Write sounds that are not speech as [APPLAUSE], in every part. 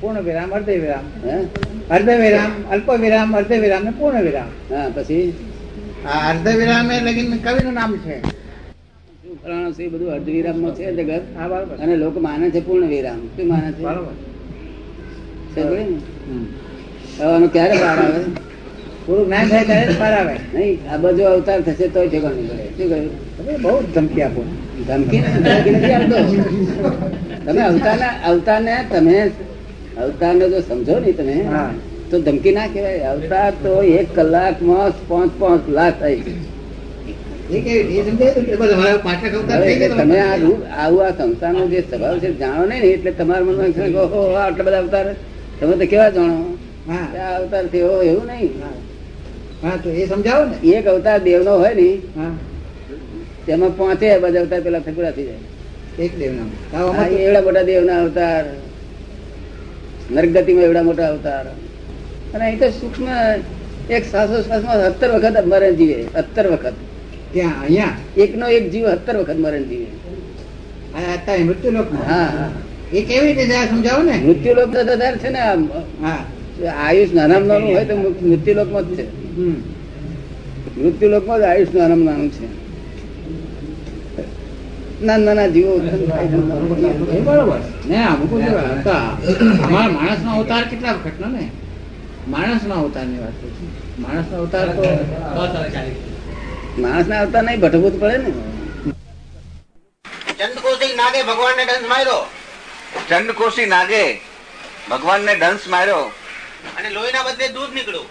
પૂર્ણ વિરામ અર્ધ વિરામ હે? અર્ધ વિરામ અલ્પ વિરામ અર્ધ વિરામ ને પૂર્ણ વિરામ હા પછી? આ અર્ધ વિરામ એ લગીન કવિનું નામ છે. એ બધું અર્ધવિરામમાં છે જગત? અને લોકો માને છે પૂર્ણ વિરામ શું માને છે? બરાબર. ને? આનું ક્યારે બહાર આવે? પૂરું જ્ઞાન થાય ત્યારે જ આવે. નહીં આ બધો અવતાર થશે તો ઠેકાણ પડે શું કહ્યું? બહુ ધમકી આપો. ધમકી? ધમકી નથી આવતો તમે અવતારના અવતારને તમે અવતારને જો સમજો ને તમે તો ધમકી ના કહેવાય. અવતાર તો એક કલાકમાં પાંચ પાંચ લાખ થાય છે. અવતાર તમે આ રૂપ આવું આ સંસારનો જે સ્વભાવ છે જાણો નહીં ને એટલે તમારા મનમાં આટલા બધા અવતાર તમે તો કેવા જાણો? આ અવતાર થયો એવું નહીં. હા. હા તો એ સમજાવો ને. એક અવતાર દેવનો હોય ને તેમાં પાંચે બધા અવતાર પેલા ઠકુરા થઈ જાય. એક દેવ નામ હા, હા, એ તો- એવડા મોટા દેવના અવતાર. નરગતિમાં એવડા મોટા અવતાર. અને અહીં તો સૂક્ષ્મ એક શ્વાસો શ્વાસમાં સત્તર વખત મરણ જીવે. સત્તર વખત. ત્યાં અહીંયા? એકનો એક જીવ સત્તર વખત મરણ જીવે. આ અત્યારે મૃત્યુ લોક હા હા. એ કેવી રીતે સમજાવો ને? મૃત્યુ લોક તો વધારે છે ને આયુષ નાનામ નાનું હોય તો મૃત્યુ લોકમાં જ છે. હમ. મૃત્યુ લોકમાં જ આયુષ નાનામાં નાનું છે. નાના નાના જીવો બરોબર. ને અમુક હતા અમારા માણસ નો અવતાર કેટલા વખત નો ને? માણસ ના અવતારની વાત માણસ નો અવતાર તો માણસ ના અવતાર નહીં ભટકવું પડે ને. ચંદ્રકોશી નાગે ભગવાનને દંશ માર્યો. ચંદ્રકોશી નાગે ભગવાનને દંશ માર્યો. અને લોહીના બદલે દૂધ નીકળ્યું.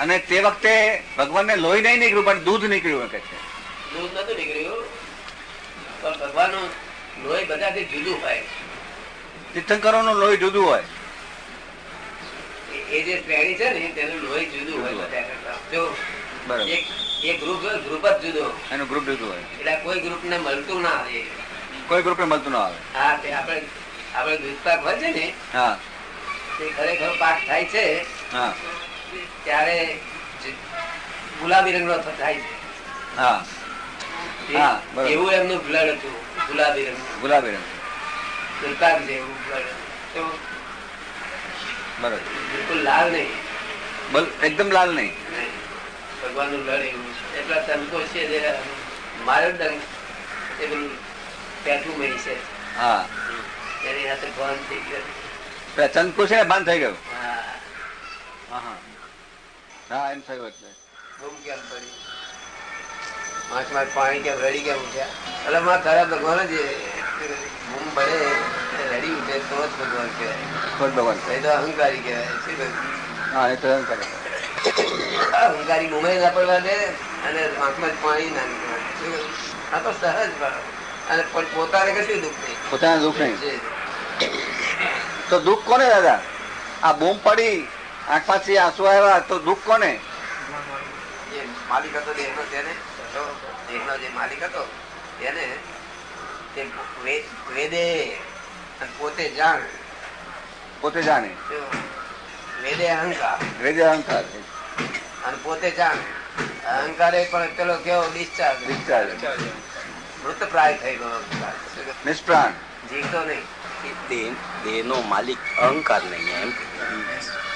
અને તે વખતે ભગવાનને લોહી નહીં નીકળ્યું પણ દૂધ નીકળ્યું કે છે. દૂધ નતું નીકળ્યું. પણ ભગવાનનું લોહી બધાથી જુદું હોય. તીર્થંકરોનું લોહી જુદું હોય. એ- એ જે શ્રેણી છે ને તેનું લોહી જુદું હોય જો એક ગ્રુપ ગ્રુપ જ જુદો. એનું ગ્રુપ જુદું હોય. એટલે કોઈ ગ્રુપ ને મળતું ના આવે. કોઈ ગ્રુપને મળતું ન આવે. હા તે આપણે આપણે દૂધ પાક હોય છે ને હા. તે ખરેખર પાક થાય છે હા. ત્યારે ગુલાબી રંગનો નો થાય છે. હા. એવું એમનું બ્લડ હતું ગુલાબી રંગ ગુલાબી રંગ. દુર્પાક જેવું બ્લડ તો બિલકુલ લાલ નહીં. એકદમ લાલ નહીં. ભગવાનનું લડ એવું છે. એટલા તનકો છે જે મારો ડંક એ પેલું પેટું મળી છે. હા. એની સાથે ભાન થઈ ગયું. થઈ ગયું? હા. હા હા. એમ થયું એટલે. બહુ કેમ પડી પાંચમાં પાણી કેમ રડી કેમ ઉઠ્યા એટલે માં તારા ભગવાન જ પડે રડી ઉઠે તો જ ભગવાન કહેવાય. ભગવાન એ તો અહંકારી કહેવાય હા એ તો અહંકારી અહંકારી મુંબઈ ના પડવા દે અને આંખમાં જ પાણી ના નીકળવા? આ તો સહજ અને પણ પોતાને કશું દુઃખ નહીં. પોતાના દુઃખ નહીં. તો દુઃખ કોને દાદા? આ બૂમ પડી આંખમાંથી આંસુ આવ્યા તો દુઃખ કોને? માલિક હતો એનો તેને દેહનો જે માલિક હતો એને તે વેદે પોતે જાણ. પોતે જાણે. વેદે અહંકાર. વેદે અહંકાર. અને પોતે જાણ. અહંકારે પણ પેલો કેવો? ડિસ્ચાર્જ. ડિસ્ચાર્જ. મૃત પ્રાય થઈ ગયો નિષ્પ્રાણ. જીવતો નહીં. દેહ દેહનો માલિક અહંકાર નહીં એમ.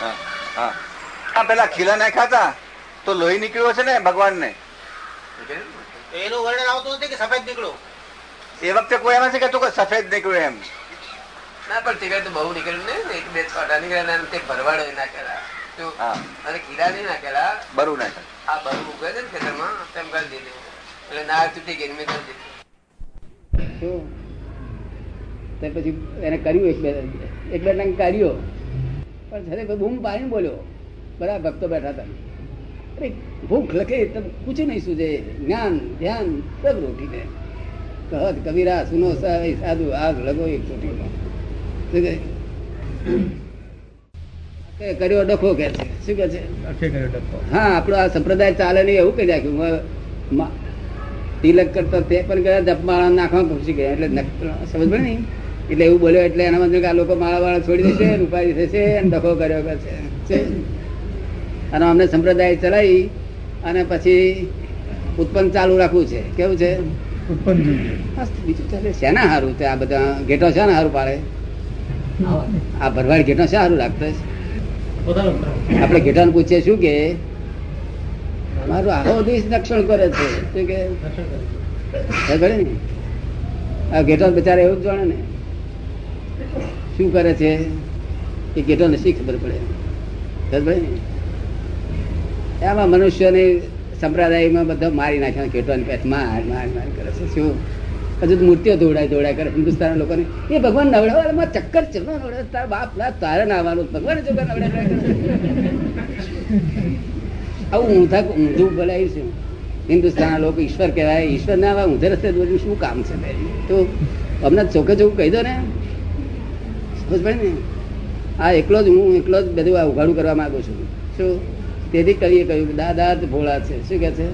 હા હા. આ પેલા ખીલા નાખ્યા હતા તો લોહી નીકળ્યો છે ને ભગવાન ને એનું વર્ણન આવતું નથી કે સફેદ નીકળું? એ વખતે કોઈ એમ નથી કહેતું કે સફેદ નીકળ્યું એમ. ના પણ ટીકા તો બહુ નીકળ્યું ને. એક બે છોટા નીકળ્યા અને તે ભરવાડો નાખેલા શું? અને કીડા નહીં નાખેલા બરું નાખ્યા આ બરું ઉગે છે ને ખેતરમાં તેમ કરી દીધું. એટલે ના તૂટી ગઈ મેં કરી દીધું. શું તે પછી એને કર્યું એક બે એક બે ટંક કર્યો પણ છતાં બૂમ પાડીને બોલ્યો બધા ભક્તો બેઠા હતા. ભૂખ લખે તબ પૂછે નહીં સુજે. જ્ઞાન ધ્યાન સબ રોટી દે કહત કબીરા સુનો સાધુ આગ લગો એક ચોટીમાં કર્યો ડખો કે છે? શું કે છે? હા આપણો આ સંપ્રદાય ચાલે નહીં એવું કહી રાખ્યું તિલક કરતો તે પણ ગયા જપમાળા નાખવા ઘૂસી ગયા. એટલે સમજ પડે નહીં? એટલે એવું બોલ્યો એટલે એના મતલબ આ લોકો માળા વાળા છોડી દેશે ઉપાડી થશે અને ડખો કર્યો કે છે. અને અમને સંપ્રદાય ચલાવી અને પછી ઉત્પન્ન ચાલુ રાખવું છે. કેવું છે? બીજું ચાલે શેના સારું તે આ બધા ઘેટો શેના સારું પાડે? આ ભરવાડ ઘેટો સારું લાગતો આપણે ઘેટાને પૂછીએ શું કે? મારું આખો દિવસ રક્ષણ કરે છે. શું કે? ને આ ઘેટાને બચારા એવું જ જાણે ને. શું કરે છે? એ ઘેટાને શી ખબર પડે? ખબર પડે ને એમાં મનુષ્યને સંપ્રદાયમાં બધા મારી નાખ્યા કેટવાની પેટ માર માર માર કરે છે. શું? હજુ મૂર્તિઓ દોડાય દોડાય કરે હિન્દુસ્તાન લોકોને. એ ભગવાન નવડાવવામાં ચક્કર છે તારા બાપ તારે આવવાનું ભગવાન ચોખ્ખા નવડાવે આવું ઊંધા ઊંધું બોલાય છે. હિન્દુસ્તાન લોકો ઈશ્વર કહેવાય, ઈશ્વર ના આવા ઊંધે રસ્તે દોડ્યું શું કામ છે તો અમને ચોખ્ખે ચોખ્ખું કહી દો ને. સમજ પડે ને? આ એકલો જ હું, એકલો જ બધું આ ઉઘાડું કરવા માંગુ છું. શું? તેથી કવિએ કહ્યું દાદા જ ભોળા છે. શું કે છે?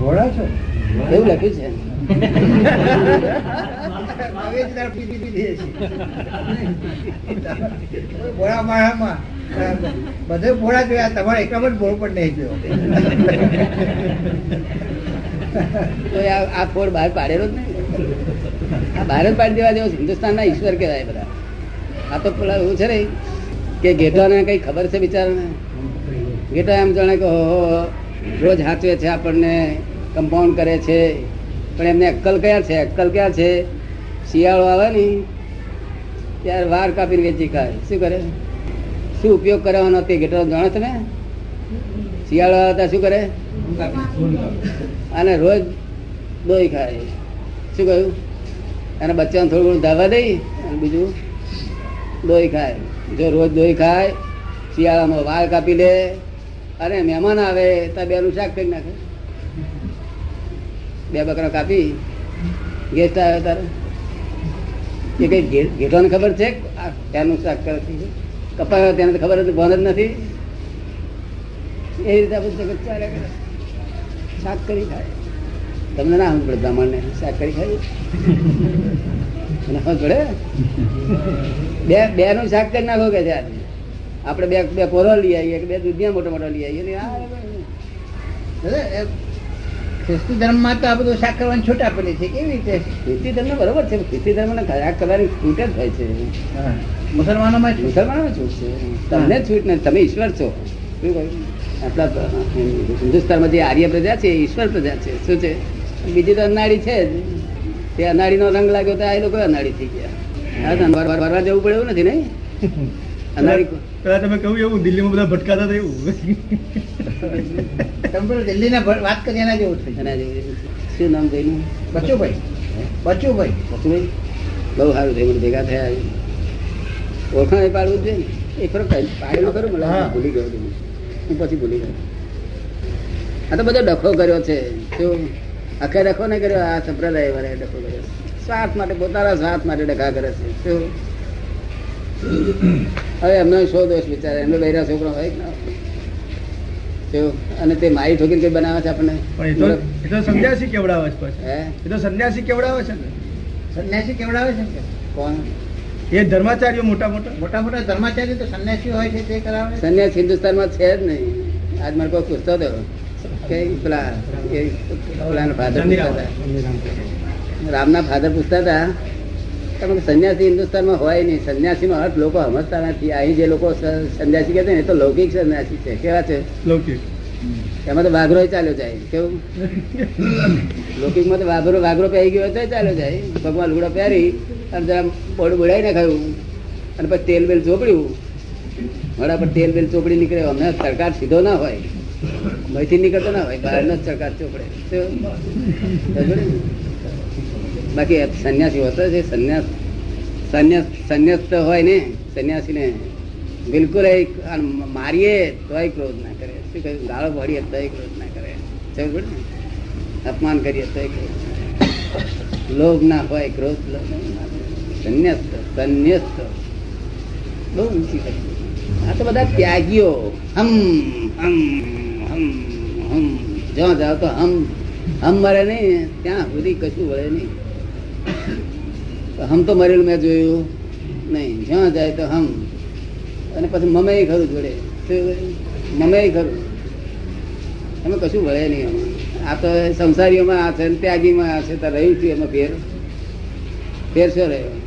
ભોળા છો? એવું લખ્યું છે. ભોળા માળામાં બધે ભોળા જોયા તમારે એકલા પણ ભોળ પણ નહીં જોયો. તો આ ફોડ બહાર પાડેલો જ નહીં. આ બહાર જ પાડી દેવા જેવો. હિન્દુસ્તાનના ઈશ્વર કહેવાય બધા. આ તો પેલા એવું છે ને કે ઘેટાને કઈ ખબર છે બિચારાને? ઘેટા એમ જાણે કે હો રોજ હાચવે છે આપણને કમ્પાઉન્ડ કરે છે. પણ એમને અક્કલ કયા છે? અક્કલ ક્યાં છે? શિયાળો આવે ને, ત્યારે વાર કાપીને વેચી ખાય. શું કરે? શું ઉપયોગ કરવાનો તે ઘેટા જાણો તમે? શિયાળો આવે ત્યારે શું કરે? અને રોજ દોઈ ખાય. શું કહ્યું? અને બચ્ચાને થોડું ઘણું ધાવા દઈ અને બીજું દોઈ ખાય. જો રોજ દોઈ ખાય, શિયાળામાં વાળ કાપી લે, અને મહેમાન આવે, તો બેનું શાક કરી નાખે. બે બકરા કાપી, ગેસ્ટ આવે તારે. એ કઈ ઘે- ખબર છે ત્યાંનું શાક કરે છે? કપાયો તેને ખબર હતી ભણ જ નથી. એ રીતે આપણે શાક કરી ખાય. તમને ના સમજ પડે બ્રાહ્મણને શાક કરી ખાય પડે બે બે નું શાક કરી નાખો કે છે આપણે બે બે પોરો લઈ આવીએ કે બે દૂધિયા મોટા મોટા લઈ આવીએ ને ખ્રિસ્તી ધર્મમાં તો આ બધું શાક કરવાની છૂટ આપેલી છે. કેવી રીતે? ખ્રિસ્તી ધર્મ બરોબર છે ખ્રિસ્તી ધર્મ ને ખરાબ કરવાની છૂટ જ હોય છે. મુસલમાનોમાં છૂટ મુસલમાનો છૂટ છે. તમને છૂટ નથી તમે ઈશ્વર છો. શું કહ્યું? આપણા હિન્દુસ્તાનમાં જે આર્ય પ્રજા છે એ ઈશ્વર પ્રજા છે. શું છે? બીજી તો અનાળી છે જ. તે અનાળીનો રંગ લાગ્યો તો આ લોકો અનાળી થઈ ગયા. હા તો વાર- વાર- વારવા જવું પડે એવું નથી નહીં? [LAUGHS] અનાળી પેલા તમે કહ્યું એવું દિલ્હીમાં બધા ભટકાતા હતા એવું. તમે પેલું દિલ્હીના વાત કરી એના જેવું થઈ એના જેવું શું નામ થયું બચુભાઈ. બચુભાઈ. બચુભાઈ? બહુ સારું થયું મને ભેગા થયા. ઓળખાણ પાડવું જ જોઈએ ને. એ ખરો પાડેલું ખરું મને હા. ભૂલી ગયો. હું પછી ભૂલી ગયો. આ તો બધો ડખો કર્યો છે. શું આખે ડખો નહીં કર્યો આ સંપ્રદાય વાળા ડખો કર્યો. સ્વાર્થ માટે પોતાના સ્વાર્થ માટે ડખા કરે છે. શું? હવે એમનો શો દોષ વિચારે એમનો બહેરા છોકરો હોય કે ના અને તે મારી ઠોકીને કઈ બનાવે છે આપણને? પણ એ તો સંન્યાસી કેવડાવે છે પછી. એ તો સંન્યાસી કેવડાવે છે ને? સંન્યાસી કેવડાવે છે ને કે? કોણ? એ ધર્માચાર્યો મોટા મોટા. મોટા મોટા ધર્માચાર્ય તો સંન્યાસી હોય છે તે કરાવે. સંન્યાસ હિન્દુસ્તાનમાં છે જ નહીં. આજ મારે કોઈ પૂછતો હતો. કે પેલા પેલાના ફાધર પૂછતા હતા. રામના ફાધર પૂછતા હતા તમે સંન્યાસી હિન્દુસ્તાનમાં હોય નહીં. સંન્યાસીનો અર્થ લોકો સમજતા નથી. અહીં જે લોકો સંન્યાસી કહે છે ને એ તો લૌકિક સંન્યાસી છે. કેવા છે? લૌકિક. એમાં તો વાઘરો ચાલ્યો જાય. કેવું? લૌકિકમાં તો વાઘરો વાઘરો પહેરી ગયો તો ચાલ્યો જાય. ભગવાન લુગડા પહેરી અને જરા બોડું બોડાઈ નાખાયું અને પછી તેલ બેલ ચોપડ્યું. વડા પર તેલ બેલ ચોપડી નીકળે. અમને સરકાર સીધો ના હોય. મહીથી નીકળતો ના હોય, બહારનો જ સરકાર ચોપડે. ને? બાકી સંન્યાસી હોતો છે, સંન્યાસ સંન્યાસ સંન્યાસ તો હોય ને, સંન્યાસીને બિલકુલ એ મારીએ તોય ક્રોધ ના કરે. શું કહ્યું? ગાળો ભરીએ તોય ક્રોધ ના કરે. સમજ ને? અપમાન કરીએ તોય ક્રોધ લોભ ના હોય, ક્રોધ સંન્યાસ સંન્યાસ બહુ ઊંચી આ તો બધા ત્યાગીઓ. હમ હમ. હમ હમ જ્યાં જાઓ તો હમ હમ મરે નહીં, ત્યાં સુધી કશું વળે નહીં. હમ તો મરેલું મેં જોયું. નહીં, જ્યાં જાય તો હમ. અને પછી મમે ખરું જોડે? મમે ખરું. અમે કશું વળે નહીં અમે આ તો સંસારીઓમાં આ છે ત્યાગીમાં આ છે, તો રહ્યું છું એમાં ફેર. ફેર શું રહ્યો?